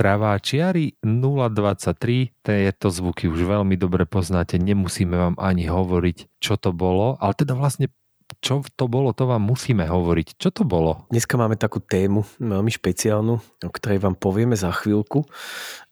Traváčiari 023, tieto zvuky už veľmi dobre poznáte, nemusíme vám ani hovoriť, čo to bolo, ale teda vlastne čo to bolo, to vám musíme hovoriť. Čo to bolo? Dneska máme takú tému, veľmi špeciálnu, o ktorej vám povieme za chvíľku,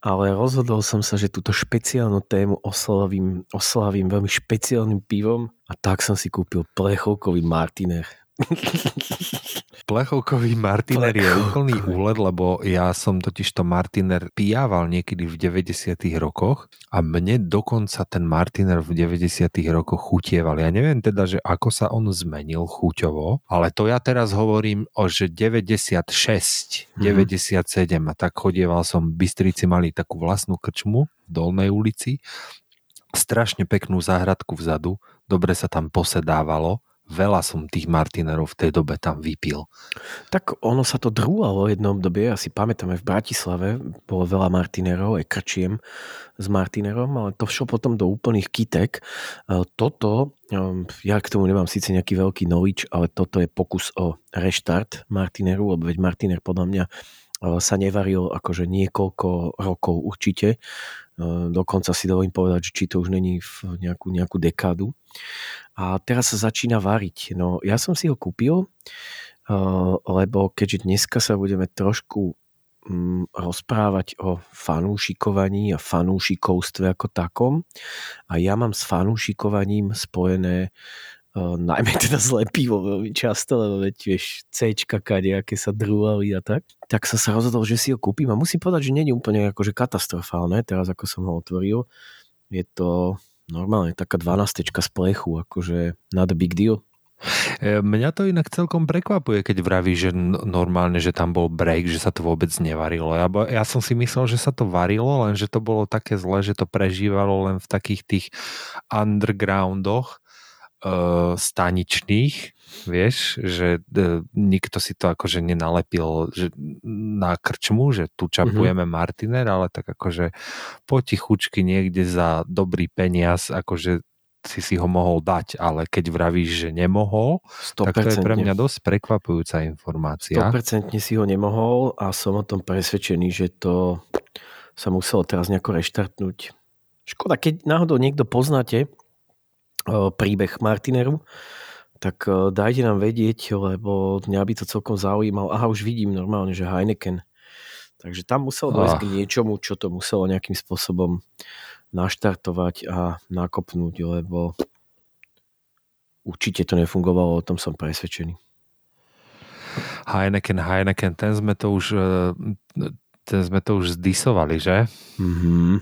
ale rozhodol som sa, že túto špeciálnu tému oslavím, oslavím veľmi špeciálnym pivom a tak som si kúpil plechovkový Martiner. Plechovkový Martiner je úplný úled, lebo ja som totiž to Martiner pijával niekedy v 90 rokoch a mne dokonca ten Martiner v 90 rokoch chutieval. Ja neviem teda, že ako sa on zmenil chuťovo, ale to ja teraz hovorím o že 96, mm-hmm. 97 a tak chodieval som, Bystrici mali takú vlastnú krčmu v Dolnej ulici, strašne peknú záhradku vzadu, dobre sa tam posedávalo veľa som tých Martinerov v tej dobe tam vypil. Tak ono sa to drúalo v jednom dobe, ja si pamätám v Bratislave, bolo veľa Martinerov, aj krčiem s Martinerom, ale to šlo potom do úplných kitek. E, toto, e, ja k tomu nemám síce nejaký veľký knowledge, ale toto je pokus o reštart Martineru, lebo veď Martiner podľa mňa e, sa nevaril akože niekoľko rokov určite. Dokonca si dovolím povedať, že či to už není v nejakú, nejakú dekádu a teraz sa začína variť. No ja som si ho kúpil, eh, lebo keďže dneska sa budeme trošku mm, rozprávať o fanúšikovaní a fanúšikovstve ako takom a ja mám s fanúšikovaním spojené najmä teda zlé pivo veľmi často, lebo veď vieš, C-čka kadejaké sa drúvali a tak. Tak som sa rozhodol, že si ho kúpim a musím povedať, že je úplne akože katastrofálne, teraz ako som ho otvoril. Je to normálne taká 12 z plechu, akože not a big deal. E, mňa to inak celkom prekvapuje, keď vraví, že normálne, že tam bol break, že sa to vôbec nevarilo. Ja, ja som si myslel, že sa to varilo, len že to bolo také zle, že to prežívalo len v takých tých undergroundoch uh, staničných, vieš, že uh, nikto si to akože nenalepil že na krčmu, že tu čapujeme mm-hmm. Martiner, ale tak akože potichučky niekde za dobrý peniaz, akože si si ho mohol dať, ale keď vravíš, že nemohol, 100%. tak to je pre mňa dosť prekvapujúca informácia. 100% si ho nemohol a som o tom presvedčený, že to sa muselo teraz nejako reštartnúť. Škoda, keď náhodou niekto poznáte, príbeh Martineru, tak dajte nám vedieť, lebo mňa by to celkom zaujímalo. Aha, už vidím normálne, že Heineken. Takže tam muselo dojsť ah. k niečomu, čo to muselo nejakým spôsobom naštartovať a nakopnúť, lebo určite to nefungovalo, o tom som presvedčený. Heineken, Heineken, ten sme to už e, ten sme to už zdisovali, že? Mm-hmm.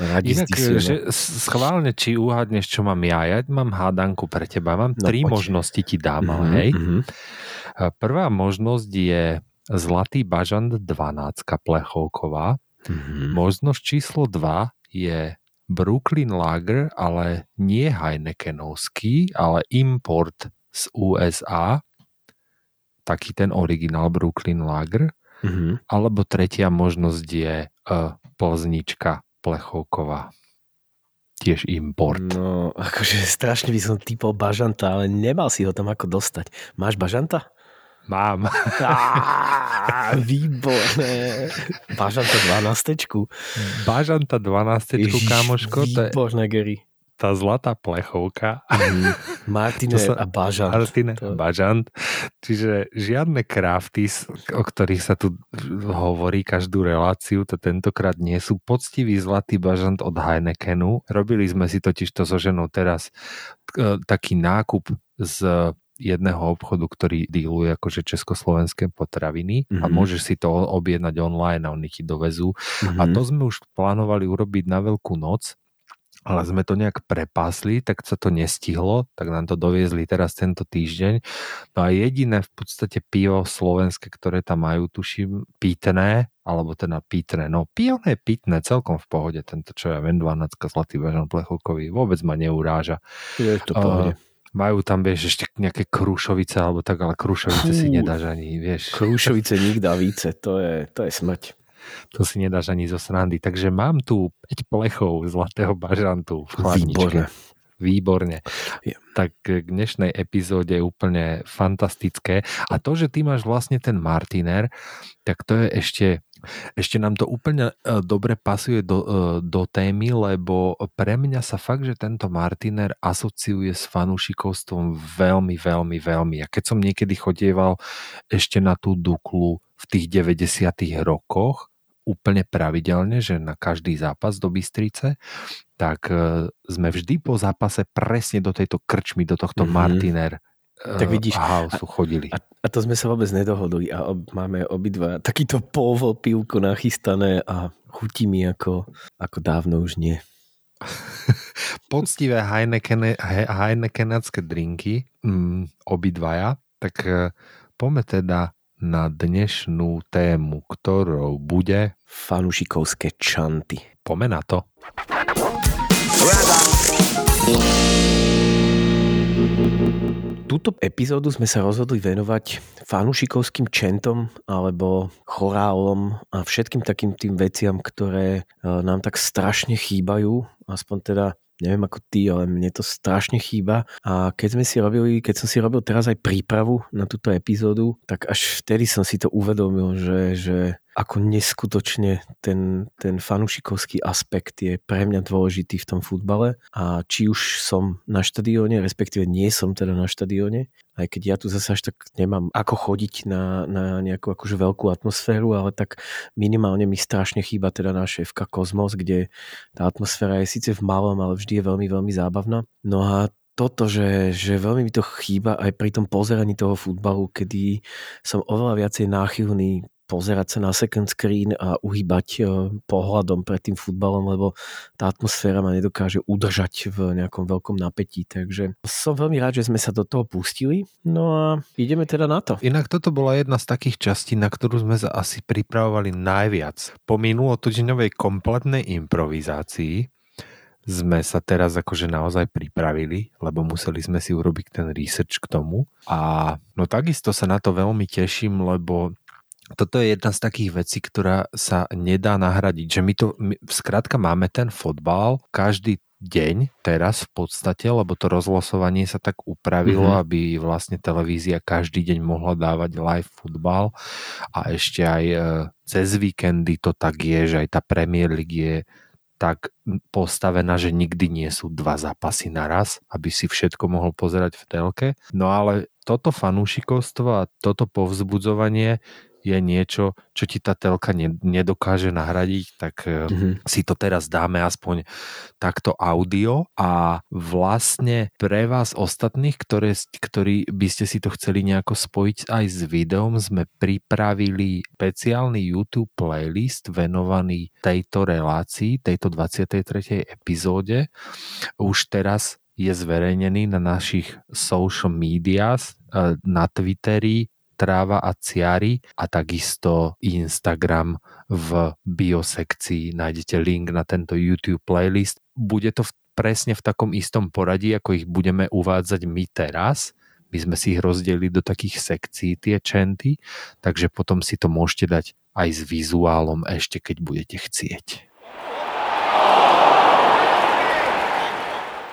Radi Inak, že schválne, či uhádneš, čo mám ja. Ja mám hádanku pre teba. Mám no, tri poď. možnosti ti dám, mm-hmm, ale hej. Mm-hmm. Prvá možnosť je Zlatý bažant 12 plechovková. Mm-hmm. Možnosť číslo 2 je Brooklyn Lager, ale nie Heinekenovský, ale import z USA. Taký ten originál Brooklyn Lager. Mm-hmm. Alebo tretia možnosť je uh, Plznička Plechovková. Tiež import. No, akože strašne by som typol bažanta, ale nemal si ho tam ako dostať. Máš bažanta? Mám. Á, výborné. Bažanta 12. Bažanta 12, kámoško. Výborné, Gary tá zlatá plechovka. Mm, Martine sa, a Bažant. Martine to... Bažant. Čiže žiadne krafty, o ktorých sa tu hovorí každú reláciu, to tentokrát nie sú poctivý zlatý Bažant od Heinekenu. Robili sme si totiž to so ženou teraz e, taký nákup z jedného obchodu, ktorý díluje akože československé potraviny mm-hmm. a mhm. môžeš si to objednať online a oni ti dovezú. Mm-hmm. A to sme už plánovali urobiť na Veľkú noc, ale sme to nejak prepásli, tak sa to nestihlo, tak nám to doviezli teraz tento týždeň. No a jediné v podstate pivo slovenské, ktoré tam majú, tuším, pitné, alebo teda pitné, no pivo je pitné, celkom v pohode, tento čo ja viem, 12 Zlatý bažan plechovkový, vôbec ma neuráža. Je to pohode. Uh, majú tam, vieš, ešte nejaké krušovice alebo tak, ale krušovice Fú, si nedáš ani, vieš. Krušovice více, to je, to je smrť. To si nedáš ani zo srandy. Takže mám tu 5 plechov zlatého bažantu v chladničke. Výborne. Výborne. Tak k dnešnej epizóde je úplne fantastické. A to, že ty máš vlastne ten Martiner, tak to je ešte ešte nám to úplne e, dobre pasuje do, e, do témy, lebo pre mňa sa fakt, že tento Martiner asociuje s fanúšikovstvom veľmi, veľmi, veľmi. A keď som niekedy chodieval ešte na tú Duklu v tých 90 rokoch, úplne pravidelne, že na každý zápas do Bystrice, tak e, sme vždy po zápase presne do tejto krčmy, do tohto mm-hmm. Martiner tak vidíš, a, sú chodili. A, a to sme sa vôbec nedohodli a ob, máme obidva takýto povo pivko nachystané a chutí mi ako, ako dávno už nie. Poctivé Heineken, Heinekenské drinky, mm, obidvaja, tak e, poďme teda na dnešnú tému, ktorou bude... Fanušikovské čanty. Poďme na to. Túto epizódu sme sa rozhodli venovať fanúšikovským čentom alebo chorálom a všetkým takým tým veciam, ktoré e, nám tak strašne chýbajú, aspoň teda neviem ako ty, ale mne to strašne chýba. A keď sme si robili, keď som si robil teraz aj prípravu na túto epizódu, tak až vtedy som si to uvedomil, že, že ako neskutočne ten, ten fanušikovský aspekt je pre mňa dôležitý v tom futbale a či už som na štadióne, respektíve nie som teda na štadióne, aj keď ja tu zase až tak nemám ako chodiť na, na nejakú akože veľkú atmosféru, ale tak minimálne mi strašne chýba teda náš FK Kozmos, kde tá atmosféra je síce v malom, ale vždy je veľmi, veľmi zábavná. No a toto, že, že veľmi mi to chýba aj pri tom pozeraní toho futbalu, kedy som oveľa viacej náchylný pozerať sa na second screen a uhýbať e, pohľadom pred tým futbalom, lebo tá atmosféra ma nedokáže udržať v nejakom veľkom napätí. Takže som veľmi rád, že sme sa do toho pustili. No a ideme teda na to. Inak toto bola jedna z takých častí, na ktorú sme sa asi pripravovali najviac. Po minulotýždňovej kompletnej improvizácii sme sa teraz akože naozaj pripravili, lebo museli sme si urobiť ten research k tomu. A no takisto sa na to veľmi teším, lebo toto je jedna z takých vecí, ktorá sa nedá nahradiť. Že my to, my, skrátka máme ten fotbal každý deň teraz v podstate, lebo to rozlosovanie sa tak upravilo, mm-hmm. aby vlastne televízia každý deň mohla dávať live futbal a ešte aj e, cez víkendy to tak je, že aj tá Premier League je tak postavená, že nikdy nie sú dva zápasy naraz, aby si všetko mohol pozerať v telke. No ale toto fanúšikovstvo a toto povzbudzovanie je niečo, čo ti tá telka nedokáže nahradiť, tak mm-hmm. si to teraz dáme aspoň takto audio a vlastne pre vás ostatných, ktoré, ktorí by ste si to chceli nejako spojiť aj s videom, sme pripravili špeciálny YouTube playlist venovaný tejto relácii, tejto 23. epizóde. Už teraz je zverejnený na našich social medias, eh, na Twitteri, Tráva a Ciary a takisto Instagram v biosekcii nájdete link na tento YouTube playlist. Bude to v, presne v takom istom poradí, ako ich budeme uvádzať my teraz. My sme si ich rozdelili do takých sekcií, tie čenty, takže potom si to môžete dať aj s vizuálom ešte, keď budete chcieť.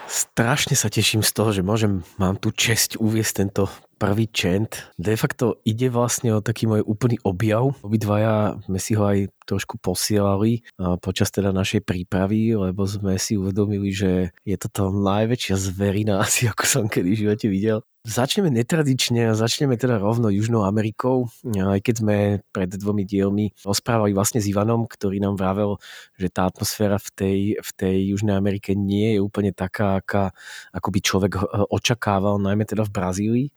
Strašne sa teším z toho, že môžem, mám tu česť uviesť tento prvý čent. De facto ide vlastne o taký môj úplný objav. Obidvaja sme si ho aj trošku posielali počas teda našej prípravy, lebo sme si uvedomili, že je to to najväčšia zverina asi, ako som kedy v živote videl. Začneme netradične a začneme teda rovno Južnou Amerikou, aj keď sme pred dvomi dielmi rozprávali vlastne s Ivanom, ktorý nám vravel, že tá atmosféra v tej, v tej Južnej Amerike nie je úplne taká, aká, ako by človek očakával, najmä teda v Brazílii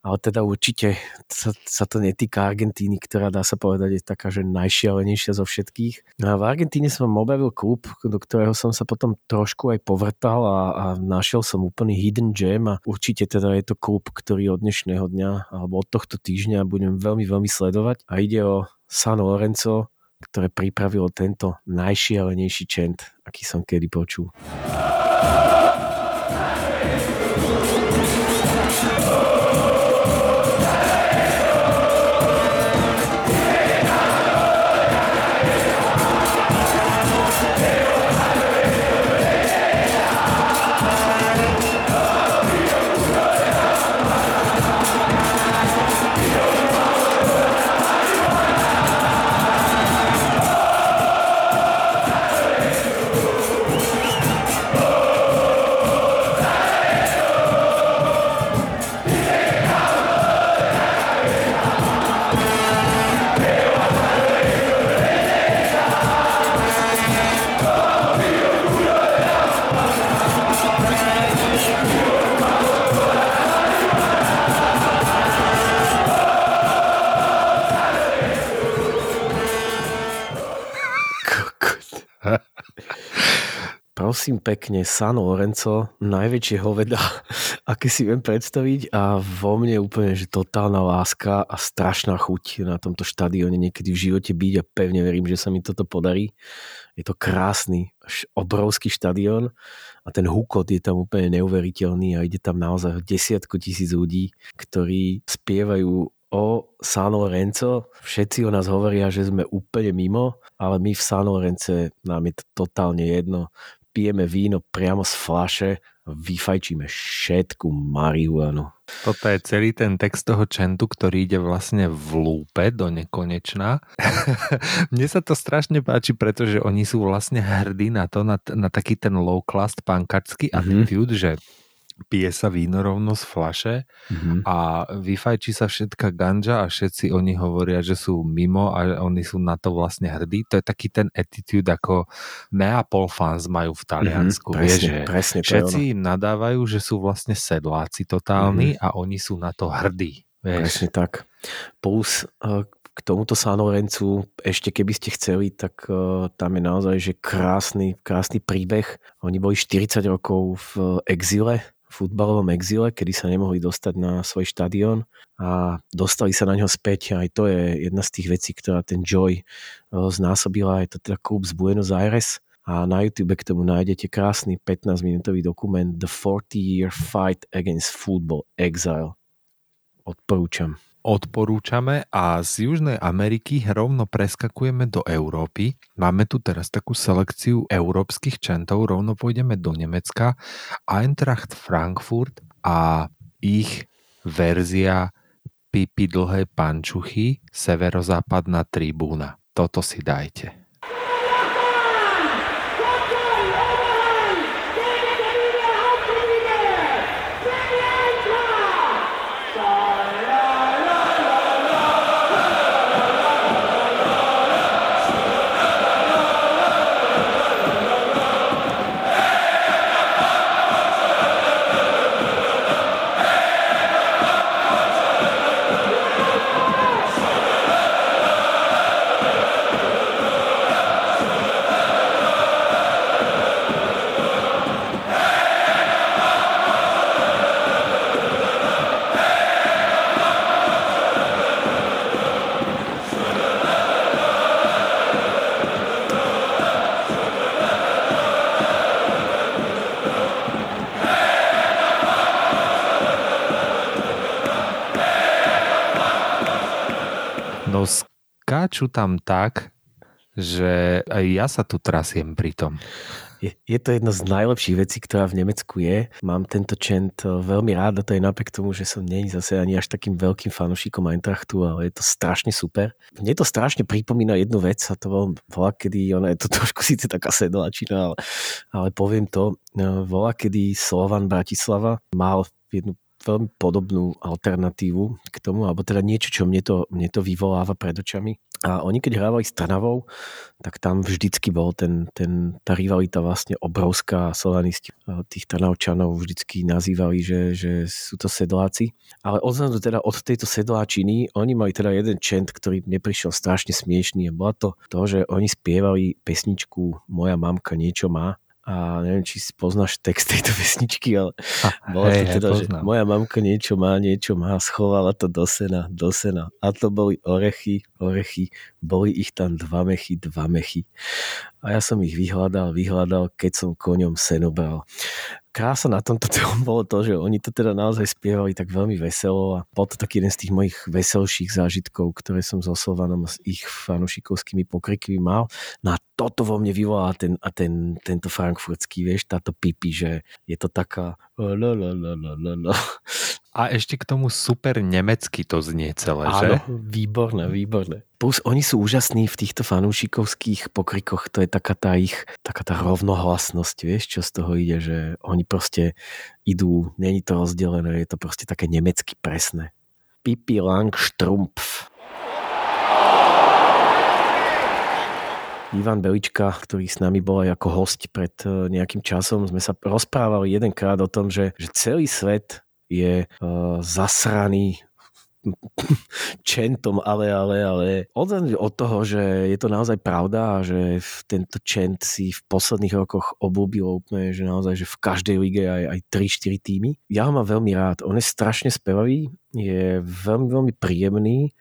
ale teda určite sa, sa to netýka Argentíny, ktorá dá sa povedať je taká, že najšialenejšia zo všetkých. No a v Argentíne som objavil klub, do ktorého som sa potom trošku aj povrtal a, a našiel som úplný hidden gem a určite teda je to klub, ktorý od dnešného dňa alebo od tohto týždňa budem veľmi, veľmi sledovať a ide o San Lorenzo, ktoré pripravilo tento najšialenejší čent, aký som kedy počul. Prosím pekne, San Lorenzo, najväčšie hoveda, aké si viem predstaviť a vo mne úplne, že totálna láska a strašná chuť na tomto štadióne niekedy v živote byť a pevne verím, že sa mi toto podarí. Je to krásny, obrovský štadión a ten hukot je tam úplne neuveriteľný a ide tam naozaj desiatku tisíc ľudí, ktorí spievajú o San Lorenzo. Všetci o nás hovoria, že sme úplne mimo, ale my v San Lorence nám je to totálne jedno pijeme víno priamo z flaše a vyfajčíme všetku marihuanu. Toto je celý ten text toho čentu, ktorý ide vlastne v lúpe do nekonečna. Mne sa to strašne páči, pretože oni sú vlastne hrdí na to, na, na taký ten low class pankačský mm-hmm. attitude, že pije sa víno rovno z flaše mm-hmm. a vyfajčí sa všetka ganža a všetci oni hovoria, že sú mimo a oni sú na to vlastne hrdí. To je taký ten attitude, ako Neapol fans majú v Taliansku. Mm-hmm, presne, Vie, presne, všetci im nadávajú, že sú vlastne sedláci totálni mm-hmm. a oni sú na to hrdí. Vieš. Presne tak. Plus eh, k tomuto San Lorencu, ešte keby ste chceli, tak uh, tam je naozaj že krásny, krásny príbeh. Oni boli 40 rokov v exile futbalovom exile, kedy sa nemohli dostať na svoj štadión a dostali sa na ňo späť. Aj to je jedna z tých vecí, ktorá ten Joy eh, znásobila. Je to teda klub z Buenos Aires a na YouTube k tomu nájdete krásny 15-minútový dokument The 40-Year Fight Against Football Exile. Odporúčam odporúčame a z Južnej Ameriky rovno preskakujeme do Európy. Máme tu teraz takú selekciu európskych čentov, rovno pôjdeme do Nemecka. Eintracht Frankfurt a ich verzia Pipi dlhé pančuchy, severozápadná tribúna. Toto si dajte. Tam tak, že aj ja sa tu trasiem pri tom. Je, je to jedna z najlepších vecí, ktorá v Nemecku je. Mám tento čent eh, veľmi rád a to je napriek tomu, že som není zase ani až takým veľkým fanúšikom Eintrachtu, ale je to strašne super. Mne to strašne pripomína jednu vec a to volá, kedy, ona je to trošku síce taká sedlačina, ale, ale poviem to, eh, volá, kedy Slovan Bratislava mal jednu veľmi podobnú alternatívu k tomu, alebo teda niečo, čo mne to, mne to vyvoláva pred očami. A oni keď hrávali s Trnavou, tak tam vždycky bol ten, ten, tá rivalita vlastne obrovská. Slovanisti tých Trnavčanov vždycky nazývali, že, že sú to sedláci. Ale odzadu teda od tejto sedláčiny, oni mali teda jeden čent, ktorý mne prišiel strašne smiešný. Bola to to, že oni spievali pesničku Moja mamka niečo má a neviem, či si poznáš text tejto vesničky, ale bolo hej, to teda, že moja mamka niečo má, niečo má, schovala to do sena, do sena. A to boli orechy, orechy, boli ich tam dva mechy, dva mechy. A ja som ich vyhľadal, vyhľadal, keď som koňom seno bral. Krása na tomto celom bolo to, že oni to teda naozaj spievali tak veľmi veselo a bol to taký jeden z tých mojich veselších zážitkov, ktoré som so Slovanom s ich fanušikovskými pokrikmi mal. No a toto vo mne vyvolá ten, a ten, tento frankfurtský, vieš, táto pipi, že je to taká. A ešte k tomu super nemecky to znie celé, že? Áno, výborné, výborné. Plus oni sú úžasní v týchto fanúšikovských pokrikoch, to je taká tá ich, taká tá rovnohlasnosť, vieš, čo z toho ide, že oni proste idú, není to rozdelené, je to proste také nemecky presné. Pipi Lang Strumpf. Ivan Belička, ktorý s nami bol aj ako host pred e, nejakým časom, sme sa rozprávali jedenkrát o tom, že, že celý svet je uh, zasraný čentom, ale, ale, ale od, od toho, že je to naozaj pravda a že tento čent si v posledných rokoch obľúbil úplne, že naozaj, že v každej lige aj, aj 3-4 týmy. Ja ho mám veľmi rád. On je strašne spevavý, je veľmi, veľmi príjemný,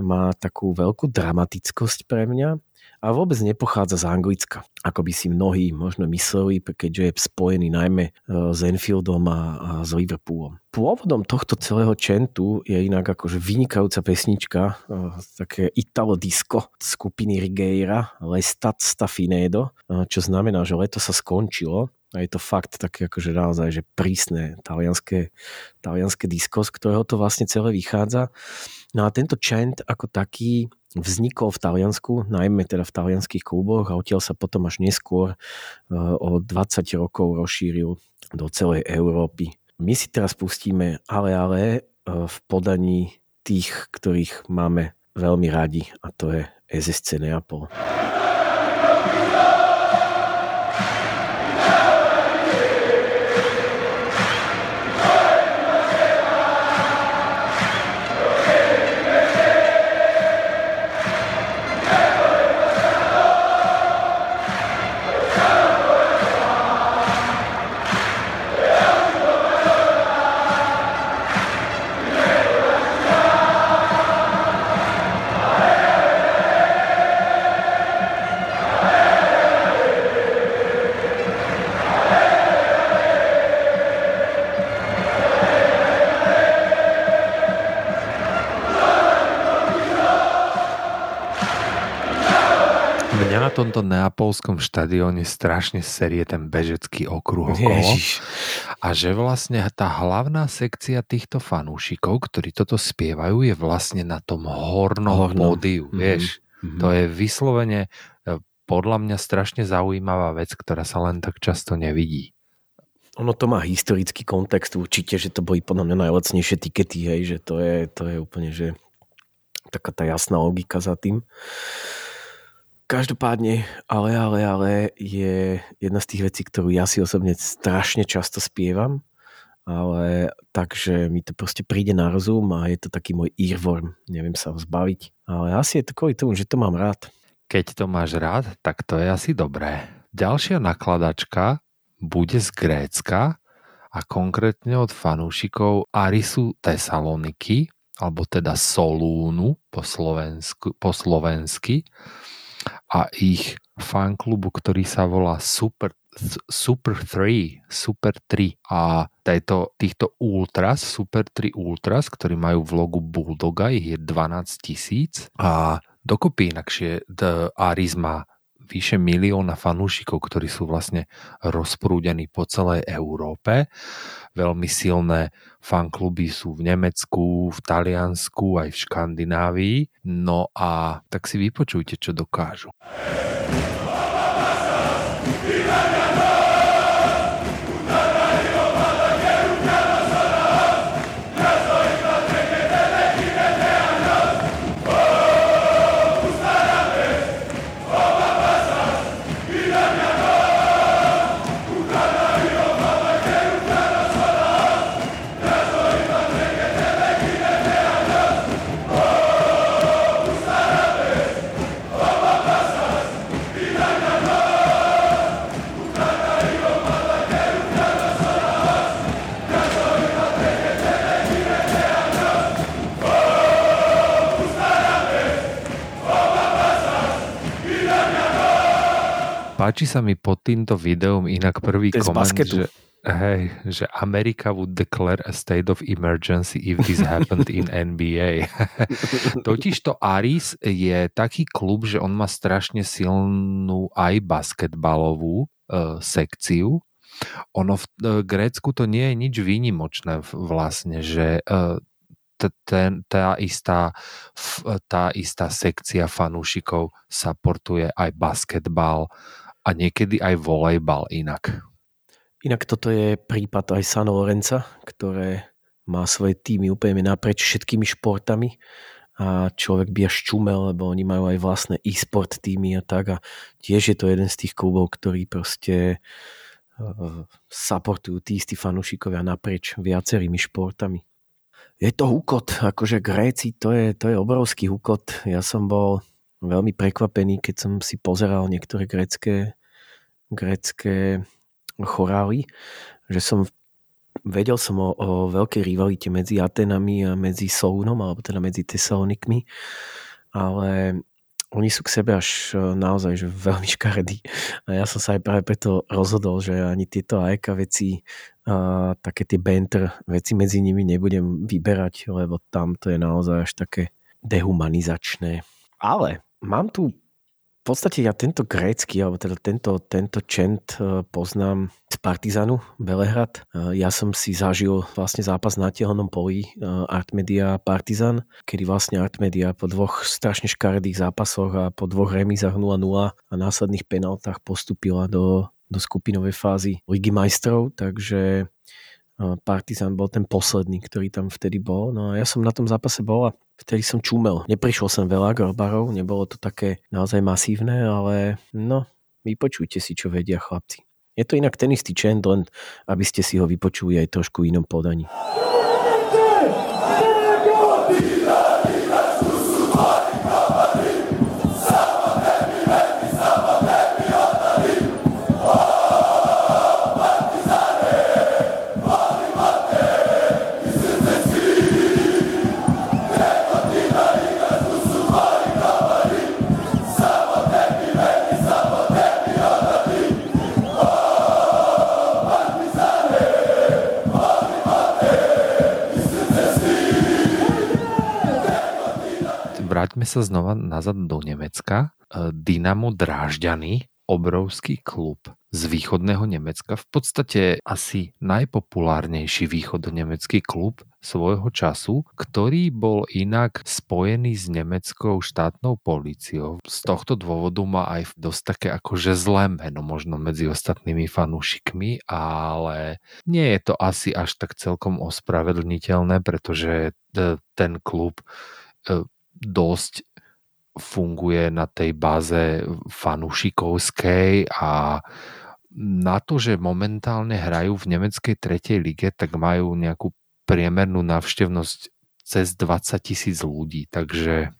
má takú veľkú dramatickosť pre mňa a vôbec nepochádza z Anglicka, ako by si mnohí možno mysleli, keďže je spojený najmä e, s Enfieldom a, a s Liverpoolom. Pôvodom tohto celého čentu je inak akože vynikajúca pesnička, e, také Italo disco skupiny Rigeira, Lestat sta finedo, e, čo znamená, že leto sa skončilo a je to fakt také akože naozaj že prísne talianské, talianské disko, z ktorého to vlastne celé vychádza. No a tento chant ako taký vznikol v Taliansku, najmä teda v talianských kluboch a odtiaľ sa potom až neskôr o 20 rokov rozšíril do celej Európy. My si teraz pustíme ale ale v podaní tých, ktorých máme veľmi radi a to je SSC Neapol. Tomto neapolskom štadióne strašne serie ten bežecký okruh okolo. Ježiš. A že vlastne tá hlavná sekcia týchto fanúšikov, ktorí toto spievajú, je vlastne na tom hornom Hornom. pódiu, Mhm. vieš. Mhm. To je vyslovene e, podľa mňa strašne zaujímavá vec, ktorá sa len tak často nevidí. Ono to má historický kontext určite, že to boli podľa mňa najlacnejšie tikety, hej, že to je, to je úplne, že taká tá jasná logika za tým. Každopádne, ale, ale, ale je jedna z tých vecí, ktorú ja si osobne strašne často spievam, ale takže mi to proste príde na rozum a je to taký môj earworm, neviem sa ho zbaviť. Ale asi je to kvôli tomu, že to mám rád. Keď to máš rád, tak to je asi dobré. Ďalšia nakladačka bude z Grécka a konkrétne od fanúšikov Arisu Tesaloniky, alebo teda Solúnu po, slovensku, po slovensky a ich fanklubu, ktorý sa volá Super, Super 3, Super 3 a tejto, týchto Ultras, Super 3 Ultras, ktorí majú v logu Bulldoga, ich je 12 tisíc. A dokopy inakšie má vyše milióna fanúšikov, ktorí sú vlastne rozprúdení po celej Európe. Veľmi silné fankluby sú v Nemecku, v Taliansku, aj v Škandinávii. No a tak si vypočujte, čo dokážu. Páči sa mi pod týmto videom inak prvý To koment, že, hej, že America would declare a state of emergency if this happened in NBA. Totižto Aris je taký klub, že on má strašne silnú aj basketbalovú uh, sekciu. Ono v uh, Grécku to nie je nič výnimočné vlastne, že t- ten, tá, istá, f- tá istá sekcia fanúšikov supportuje aj basketbal a niekedy aj volejbal inak. Inak toto je prípad aj San Lorenza, ktoré má svoje týmy úplne naprieč všetkými športami a človek by až čumel, lebo oni majú aj vlastné e-sport týmy a tak a tiež je to jeden z tých klubov, ktorý proste uh, supportujú tí istí fanúšikovia naprieč viacerými športami. Je to hukot, akože Gréci, to je, to je obrovský hukot. Ja som bol veľmi prekvapený, keď som si pozeral niektoré grécké, grécké chorály, že som vedel som o, o veľkej rivalite medzi Atenami a medzi Sounom, alebo teda medzi Tesalonikmi, ale oni sú k sebe až e, naozaj že veľmi škaredí. A ja som sa aj práve preto rozhodol, že ani tieto AEK veci, a také tie banter veci medzi nimi nebudem vyberať, lebo tam to je naozaj až také dehumanizačné. Ale mám tu v podstate ja tento grécky, alebo teda tento, tento čent e, poznám z Partizanu Belehrad. E, Ja som si zažil vlastne zápas na telnom poli e, Artmedia Partizan, kedy vlastne Artmedia po dvoch strašne škaredých zápasoch a po dvoch remízach 0-0 a následných penaltách postupila do, do skupinovej fázy Ligy majstrov, takže Partizan bol ten posledný, ktorý tam vtedy bol. No a ja som na tom zápase bol a vtedy som čumel. Neprišlo som veľa grobarov, nebolo to také naozaj masívne, ale no, vypočujte si, čo vedia chlapci. Je to inak ten istý čend, len aby ste si ho vypočuli aj trošku inom podaní. Sa znova nazad do Nemecka. E, Dynamo Drážďany, obrovský klub z východného Nemecka, v podstate asi najpopulárnejší východonemecký klub svojho času, ktorý bol inak spojený s nemeckou štátnou políciou. Z tohto dôvodu má aj dosť také akože zlé meno možno medzi ostatnými fanúšikmi, ale nie je to asi až tak celkom ospravedlniteľné, pretože ten klub e, dosť funguje na tej báze fanúšikovskej a na to, že momentálne hrajú v nemeckej tretej lige, tak majú nejakú priemernú návštevnosť cez 20 tisíc ľudí, takže,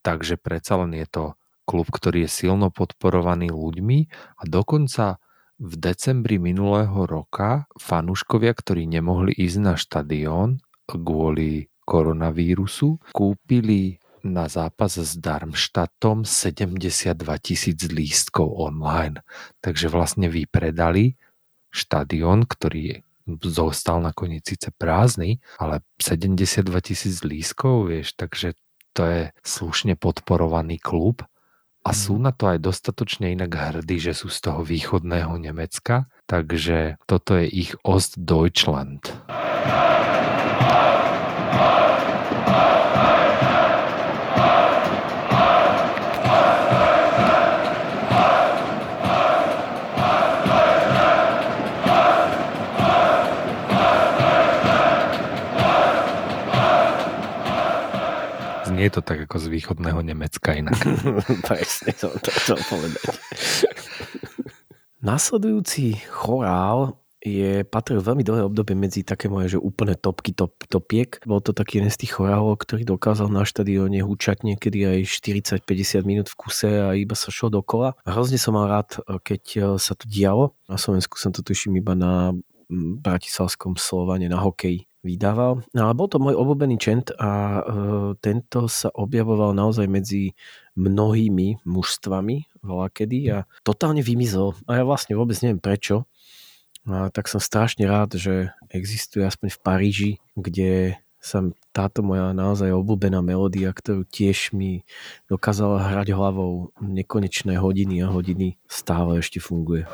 takže predsa len je to klub, ktorý je silno podporovaný ľuďmi a dokonca v decembri minulého roka fanúškovia, ktorí nemohli ísť na štadión kvôli koronavírusu, kúpili na zápas s Darmstadtom 72 tisíc lístkov online. Takže vlastne vypredali štadión, ktorý zostal nakoniec síce prázdny, ale 72 tisíc lístkov, vieš, takže to je slušne podporovaný klub a sú na to aj dostatočne inak hrdí, že sú z toho východného Nemecka, takže toto je ich Ostdeutschland. Znie to tak ako z východného Nemecka inak. Presne to chcel povedať. Nasledujúci chorál je, patril veľmi dlhé obdobie medzi také moje, že úplne topky top, topiek. Bol to taký jeden z tých chorálov, ktorý dokázal na štadióne húčať niekedy aj 40-50 minút v kuse a iba sa šlo dokola. Hrozne som mal rád, keď sa to dialo. Na Slovensku som to tuším iba na Bratislavskom Slovane na hokej vydával. No, ale bol to môj obľúbený čent a e, tento sa objavoval naozaj medzi mnohými mužstvami kedy a totálne vymizol. A ja vlastne vôbec neviem prečo. A tak som strašne rád, že existuje aspoň v Paríži, kde sa táto moja naozaj obľúbená melódia, ktorú tiež mi dokázala hrať hlavou nekonečné hodiny a hodiny, stále ešte funguje.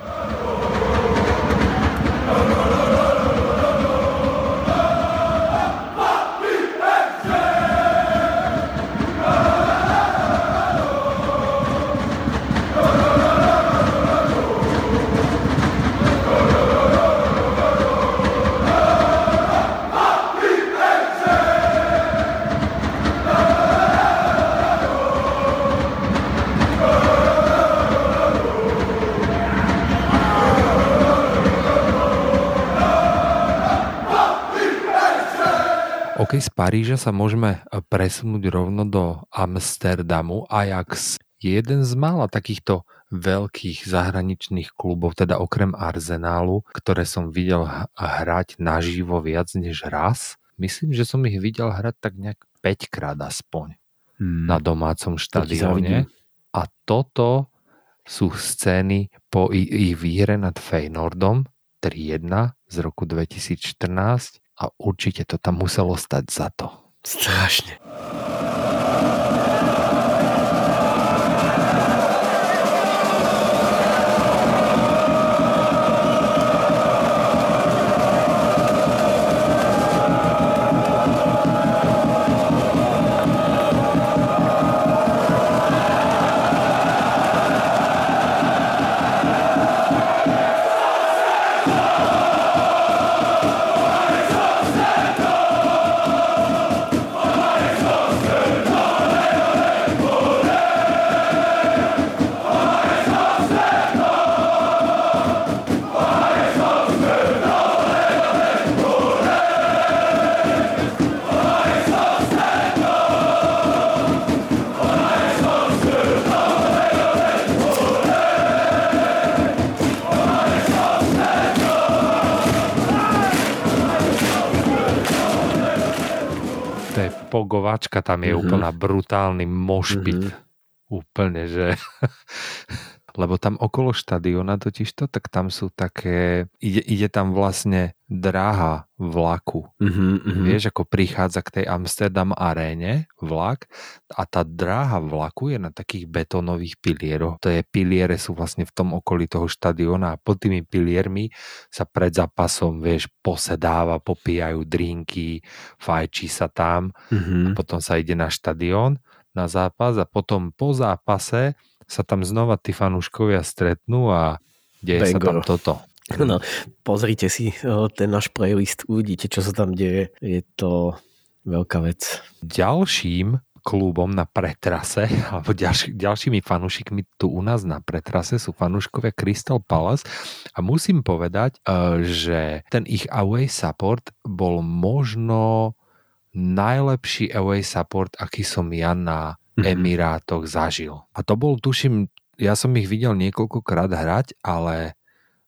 OK, z Paríža sa môžeme e, presunúť rovno do Amsterdamu. Ajax je jeden z mála takýchto veľkých zahraničných klubov, teda okrem Arsenálu, ktoré som videl hrať naživo viac než raz. Myslím, že som ich videl hrať tak nejak 5 krát aspoň hmm. na domácom štadióne. A toto sú scény po ich výhre nad Feynordom 3-1 z roku 2014 a určite to tam muselo stať za to. Strašne. Tam je mm-hmm. úplná brutálny mošpit. Mm-hmm. Úplne, že... Lebo tam okolo štadiona totižto, tak tam sú také... Ide, ide tam vlastne dráha vlaku. Mm-hmm, Vieš, ako prichádza k tej Amsterdam aréne vlak a tá dráha vlaku je na takých betónových pilieroch. To je piliere sú vlastne v tom okolí toho štadiona a pod tými piliermi sa pred zápasom, vieš, posedáva, popíjajú drinky, fajčí sa tam mm-hmm. a potom sa ide na štadión na zápas a potom po zápase sa tam znova tí fanúškovia stretnú a deje Bangor. sa tam toto. No, pozrite si ten náš playlist, uvidíte, čo sa tam deje. Je to veľká vec. Ďalším klubom na pretrase, alebo ďalší, ďalšími fanúšikmi tu u nás na pretrase sú fanúškovia Crystal Palace a musím povedať, e, že ten ich away support bol možno najlepší away support, aký som ja na. Emirátoch zažil. A to bol, tuším, ja som ich videl niekoľkokrát hrať, ale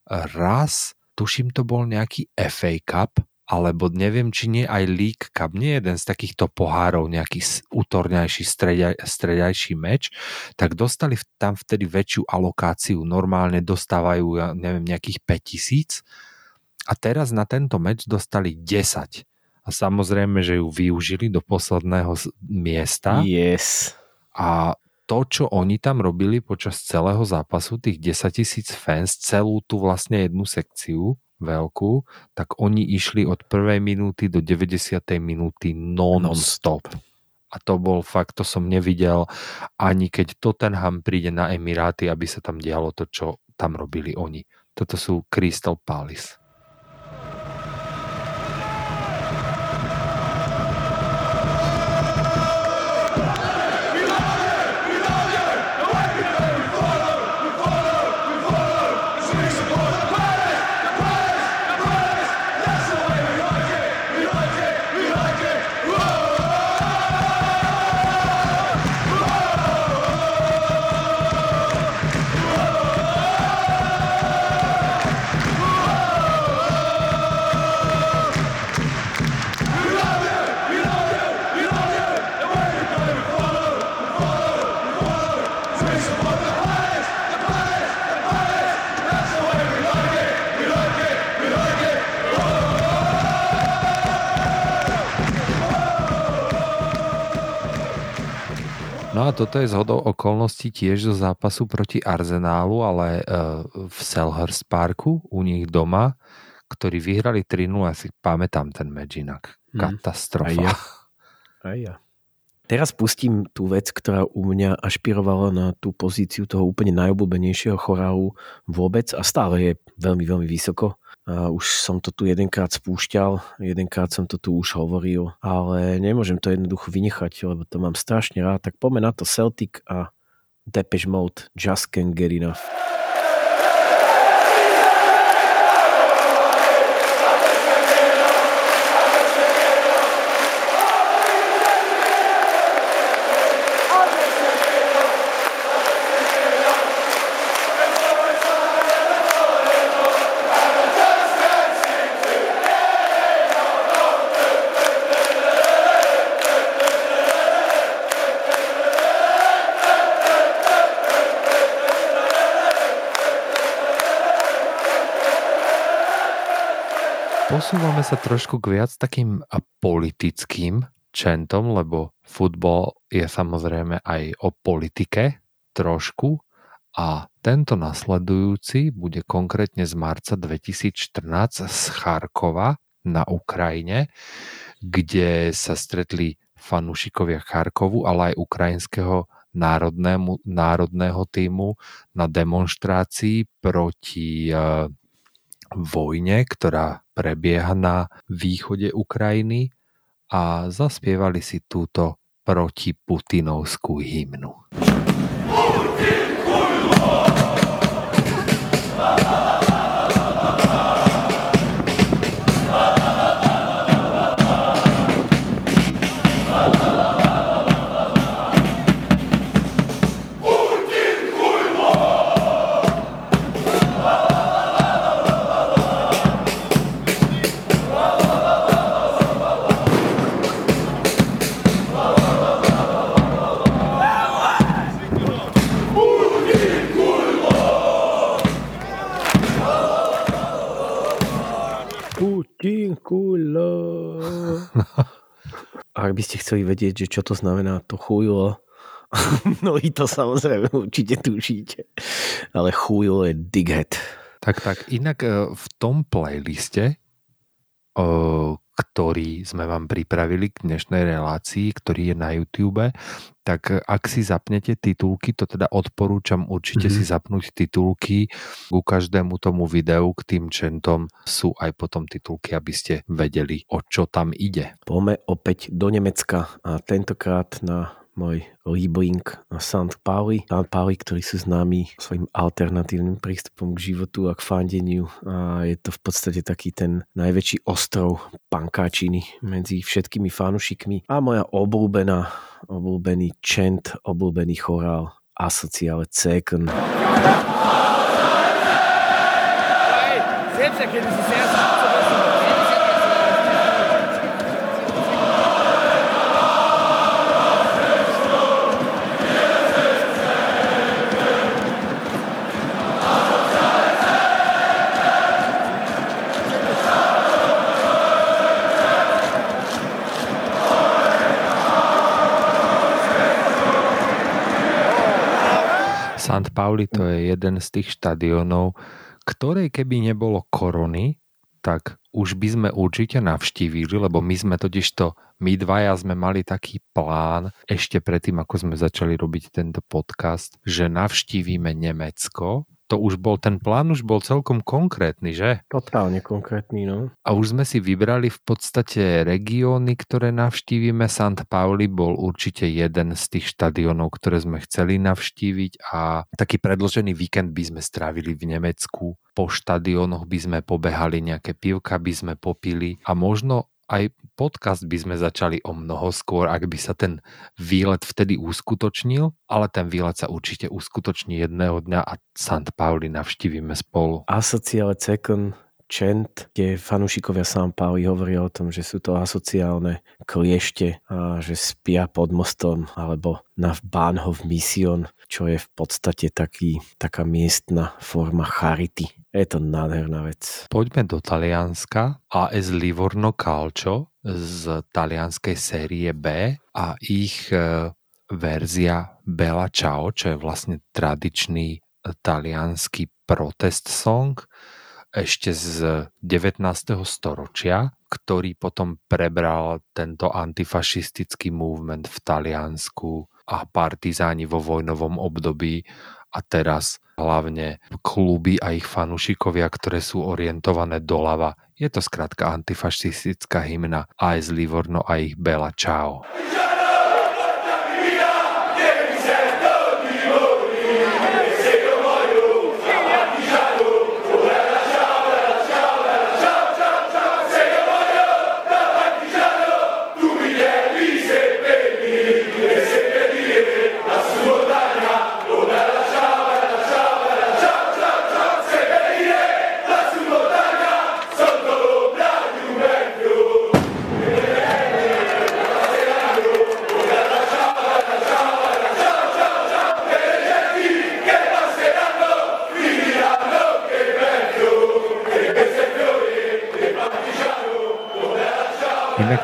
raz, tuším, to bol nejaký FA Cup, alebo neviem, či nie aj League Cup, nie jeden z takýchto pohárov, nejaký útorňajší, stredaj, stredajší meč, tak dostali tam vtedy väčšiu alokáciu. Normálne dostávajú, ja neviem, nejakých 5000 a teraz na tento meč dostali 10 a samozrejme, že ju využili do posledného miesta. Yes. A to, čo oni tam robili počas celého zápasu, tých 10 tisíc fans, celú tú vlastne jednu sekciu veľkú, tak oni išli od prvej minúty do 90. minúty non-stop. A to bol fakt, to som nevidel, ani keď Tottenham príde na Emiráty, aby sa tam dialo to, čo tam robili oni. Toto sú Crystal Palace. A toto je zhodou okolností tiež zo zápasu proti Arsenálu, ale e, v Selhurst Parku u nich doma, ktorí vyhrali 3-0, ja si pamätám ten meč inak. Katastrofa. Aj ja. Aj ja. Teraz pustím tú vec, ktorá u mňa ašpirovala na tú pozíciu toho úplne najobľúbenejšieho chorálu vôbec a stále je veľmi, veľmi vysoko. Už som to tu jedenkrát spúšťal, jedenkrát som to tu už hovoril, ale nemôžem to jednoducho vynechať, lebo to mám strašne rád. Tak poďme na to Celtic a Depeche Mode, Just Can't Get Enough. Posúvame sa trošku k viac takým politickým čentom, lebo futbol je samozrejme aj o politike trošku a tento nasledujúci bude konkrétne z marca 2014 z Charkova na Ukrajine, kde sa stretli fanúšikovia Charkovu, ale aj ukrajinského národnému, národného týmu na demonstrácii proti e, vojne, ktorá prebieha na východe Ukrajiny a zaspievali si túto protiputinovskú hymnu. Putin kulo. Ak by ste chceli vedieť, že čo to znamená to chujlo, no i to samozrejme určite tušíte. Ale chujlo je dighead. Tak, tak. Inak e, v tom playliste, e, ktorý sme vám pripravili k dnešnej relácii, ktorý je na YouTube, tak ak si zapnete titulky, to teda odporúčam určite mm-hmm. si zapnúť titulky. Ku každému tomu videu k tým čentom sú aj potom titulky, aby ste vedeli, o čo tam ide. Poďme opäť do Nemecka a tentokrát na môj Liebling St. Pauli. St. Pauli, ktorí sú známi svojim alternatívnym prístupom k životu a k fandeniu a je to v podstate taký ten najväčší ostrov pankáčiny medzi všetkými fanušikmi a moja obľúbená, obľúbený čent, obľúbený chorál Asociale Ceken. Selbsterkenntnis ist Pauli to je jeden z tých štadionov, ktoré keby nebolo korony, tak už by sme určite navštívili, lebo my sme totižto, my dvaja sme mali taký plán ešte predtým, ako sme začali robiť tento podcast, že navštívime Nemecko to už bol, ten plán už bol celkom konkrétny, že? Totálne konkrétny, no. A už sme si vybrali v podstate regióny, ktoré navštívime. Sant Pauli bol určite jeden z tých štadionov, ktoré sme chceli navštíviť a taký predložený víkend by sme strávili v Nemecku. Po štadiónoch by sme pobehali, nejaké pivka by sme popili a možno aj podcast by sme začali o mnoho skôr, ak by sa ten výlet vtedy uskutočnil, ale ten výlet sa určite uskutoční jedného dňa a St. Pauli navštívime spolu. Asociale Cekon Chant, kde fanúšikovia St. Pauli hovoria o tom, že sú to asociálne kliešte a že spia pod mostom alebo na Bahnhof Mission, čo je v podstate taký, taká miestna forma charity. Je to nádherná vec. Poďme do Talianska. AS Livorno Calcio z talianskej série B a ich e, verzia Bella Ciao, čo je vlastne tradičný talianský protest song ešte z 19. storočia, ktorý potom prebral tento antifašistický movement v Taliansku a partizáni vo vojnovom období a teraz hlavne kluby a ich fanúšikovia, ktoré sú orientované doľava. Je to skrátka antifašistická hymna aj z Livorno a ich Bella Ciao. Inak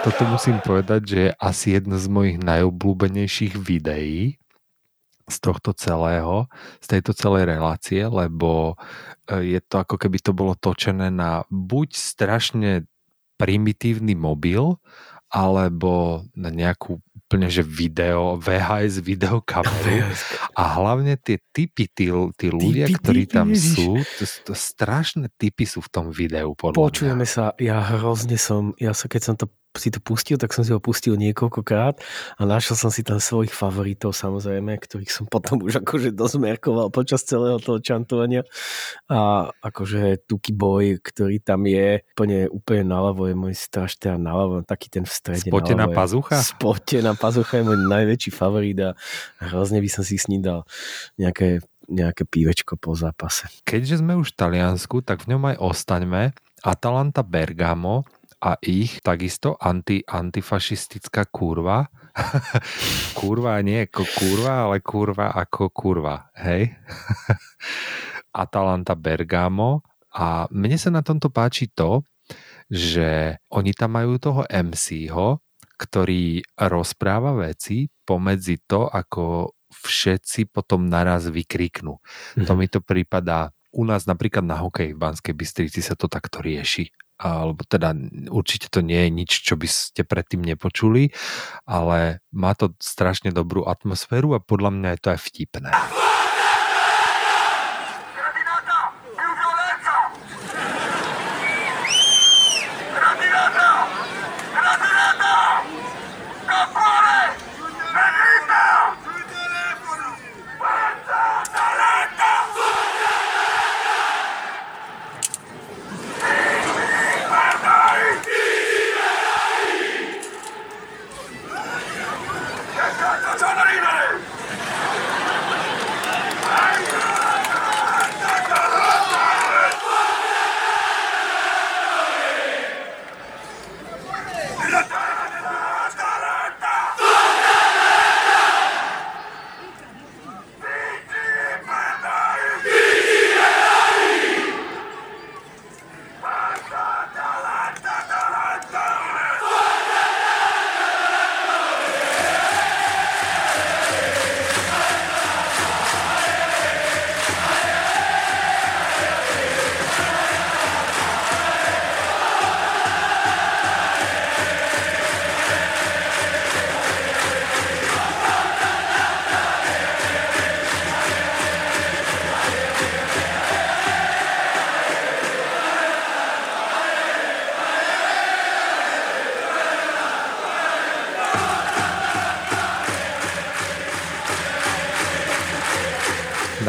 toto musím povedať, že je asi jedno z mojich najobľúbenejších videí z tohto celého, z tejto celej relácie, lebo e, je to ako keby to bolo točené na buď strašne primitívny mobil, alebo na nejakú úplne, že video, VHS videokameru. A hlavne tie typy, tí, tí ľudia, typy, ktorí tam ježiš. sú, to, to strašné typy sú v tom videu. Podľa Počujeme mňa. sa, ja hrozne som, ja sa keď som to si to pustil, tak som si ho pustil niekoľkokrát a našiel som si tam svojich favoritov samozrejme, ktorých som potom už akože dozmerkoval počas celého toho čantovania a akože Tuki Boy, ktorý tam je úplne, úplne naľavo je môj strašne naľavo, taký ten v strede. Spotená pazucha? Spotená pazucha je môj najväčší favorit a hrozne by som si s ním dal nejaké nejaké pívečko po zápase. Keďže sme už v Taliansku, tak v ňom aj ostaňme. Atalanta Bergamo a ich takisto anti, antifašistická kurva. kurva nie ako kurva, ale kurva ako kurva. Hej? Atalanta Bergamo a mne sa na tomto páči to, že oni tam majú toho MC-ho, ktorý rozpráva veci pomedzi to, ako všetci potom naraz vykriknú. Mm-hmm. To mi to prípada u nás napríklad na hokej v Banskej Bystrici sa to takto rieši alebo teda určite to nie je nič, čo by ste predtým nepočuli, ale má to strašne dobrú atmosféru a podľa mňa je to aj vtipné.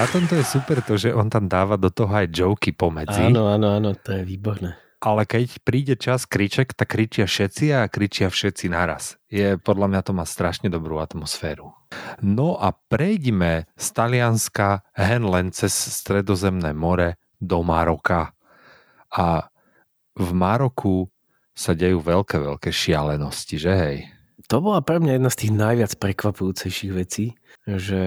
Tomto je super to, že on tam dáva do toho aj joky pomedzi. Áno, áno, áno, to je výborné. Ale keď príde čas kriček, tak kričia všetci a kričia všetci naraz. Je, podľa mňa to má strašne dobrú atmosféru. No a prejdime z Talianska hen len cez stredozemné more do Maroka. A v Maroku sa dejú veľké, veľké šialenosti, že hej? To bola pre mňa jedna z tých najviac prekvapujúcejších vecí, že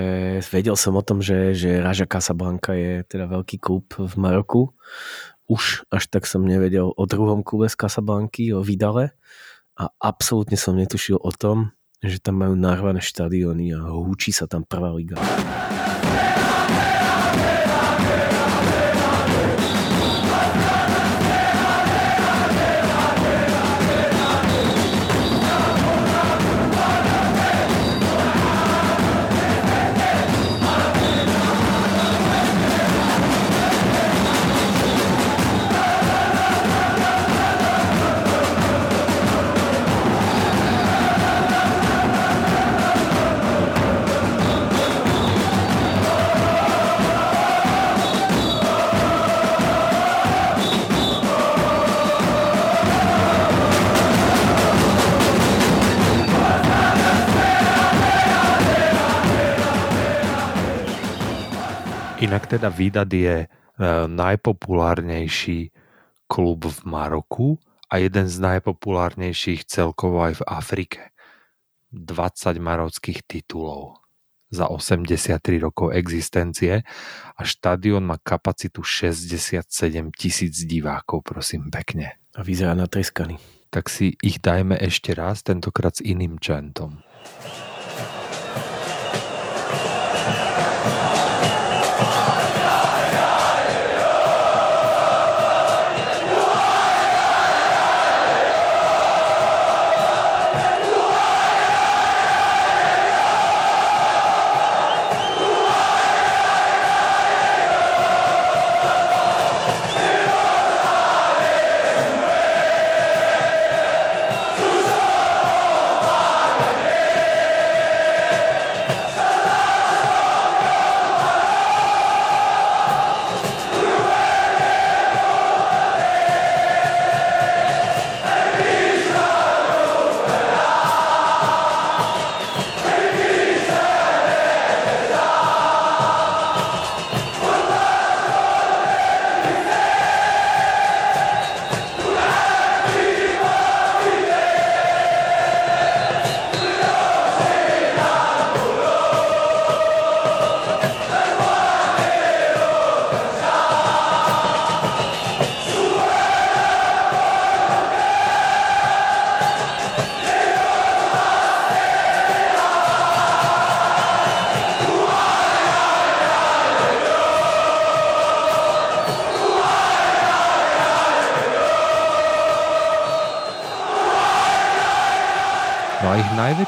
vedel som o tom, že, že Raja Casablanca je teda veľký klub v Maroku. Už až tak som nevedel o druhom klube z Casablanky, o Vidale. A absolútne som netušil o tom, že tam majú narvané štadióny a húči sa tam prvá liga. Inak teda Vidad je e, najpopulárnejší klub v Maroku a jeden z najpopulárnejších celkovo aj v Afrike. 20 marockých titulov za 83 rokov existencie a štadión má kapacitu 67 tisíc divákov, prosím pekne. A vyzerá natreskaný. Tak si ich dajme ešte raz, tentokrát s iným čentom.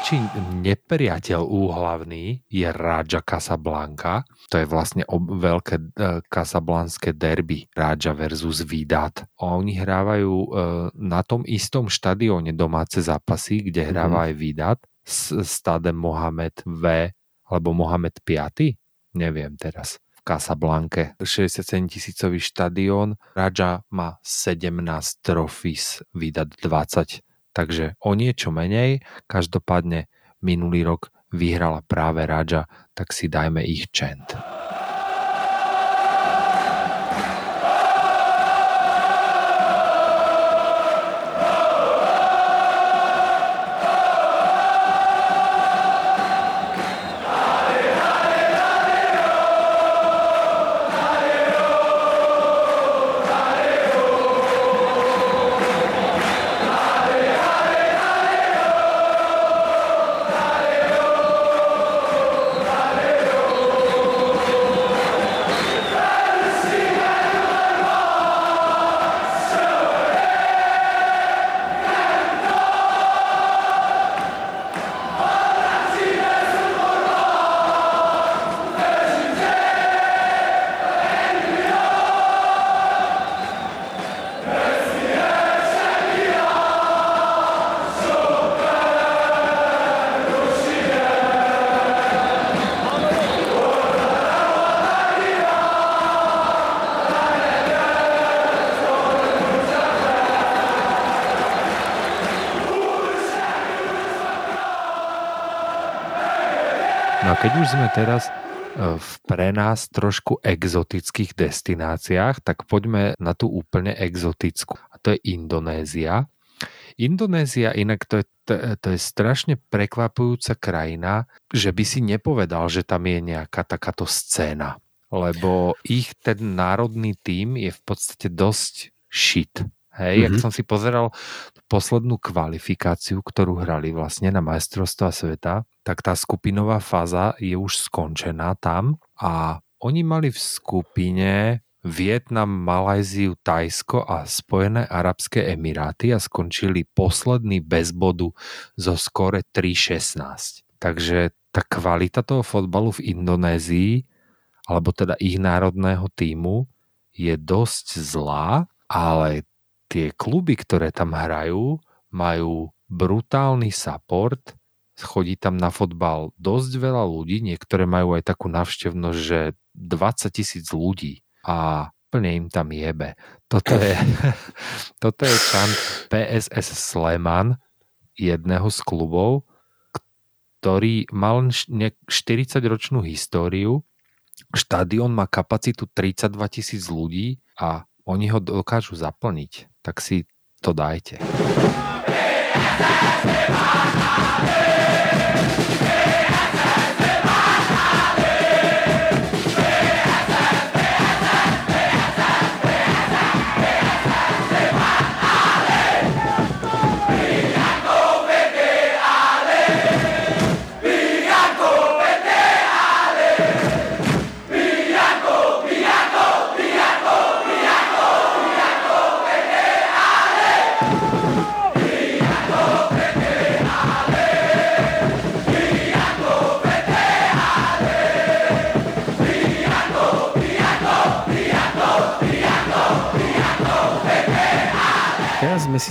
Najväčší nepriateľ úhlavný je Raja Casablanca. To je vlastne ob- veľké e, kasablanské derby Raja versus Vidat. Oni hrávajú e, na tom istom štadióne domáce zápasy, kde hráva mm-hmm. aj Vidat s Stade Mohamed V alebo Mohamed V. Neviem teraz. V Casablanke 67 tisícový štadión. Raja má 17 trofís, Vidat 20 takže o niečo menej. Každopádne minulý rok vyhrala práve Raja, tak si dajme ich čent. No a keď už sme teraz e, v pre nás trošku exotických destináciách, tak poďme na tú úplne exotickú. A to je Indonézia. Indonézia inak to je, to je strašne prekvapujúca krajina, že by si nepovedal, že tam je nejaká takáto scéna. Lebo ich ten národný tím je v podstate dosť shit. Hej, mm-hmm. ak som si pozeral poslednú kvalifikáciu, ktorú hrali vlastne na majstrovstva sveta, tak tá skupinová fáza je už skončená tam a oni mali v skupine Vietnam, Malajziu, Tajsko a Spojené Arabské Emiráty a skončili posledný bez bodu zo skore 3-16. Takže tá kvalita toho fotbalu v Indonézii, alebo teda ich národného týmu, je dosť zlá, ale tie kluby, ktoré tam hrajú, majú brutálny support, chodí tam na fotbal dosť veľa ľudí, niektoré majú aj takú navštevnosť, že 20 tisíc ľudí a plne im tam jebe. Toto je, toto je čant PSS Sleman, jedného z klubov, ktorý mal 40-ročnú históriu. Štadión má kapacitu 32 tisíc ľudí a oni ho dokážu zaplniť. Tak si to dajte. Sme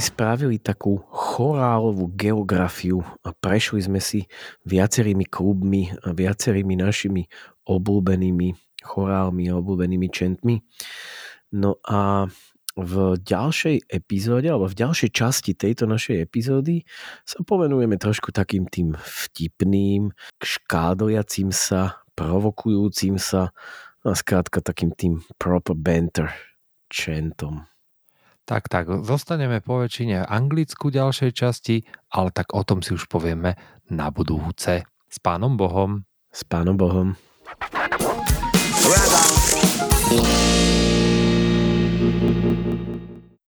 spravili takú chorálovú geografiu a prešli sme si viacerými klubmi a viacerými našimi obľúbenými chorálmi a obľúbenými čentmi. No a v ďalšej epizóde, alebo v ďalšej časti tejto našej epizódy sa povenujeme trošku takým tým vtipným, škádoliacím sa, provokujúcim sa a skrátka takým tým proper banter chantom. Tak, tak, zostaneme po väčšine Anglicku ďalšej časti, ale tak o tom si už povieme na budúce. S pánom Bohom. S pánom Bohom. Rada.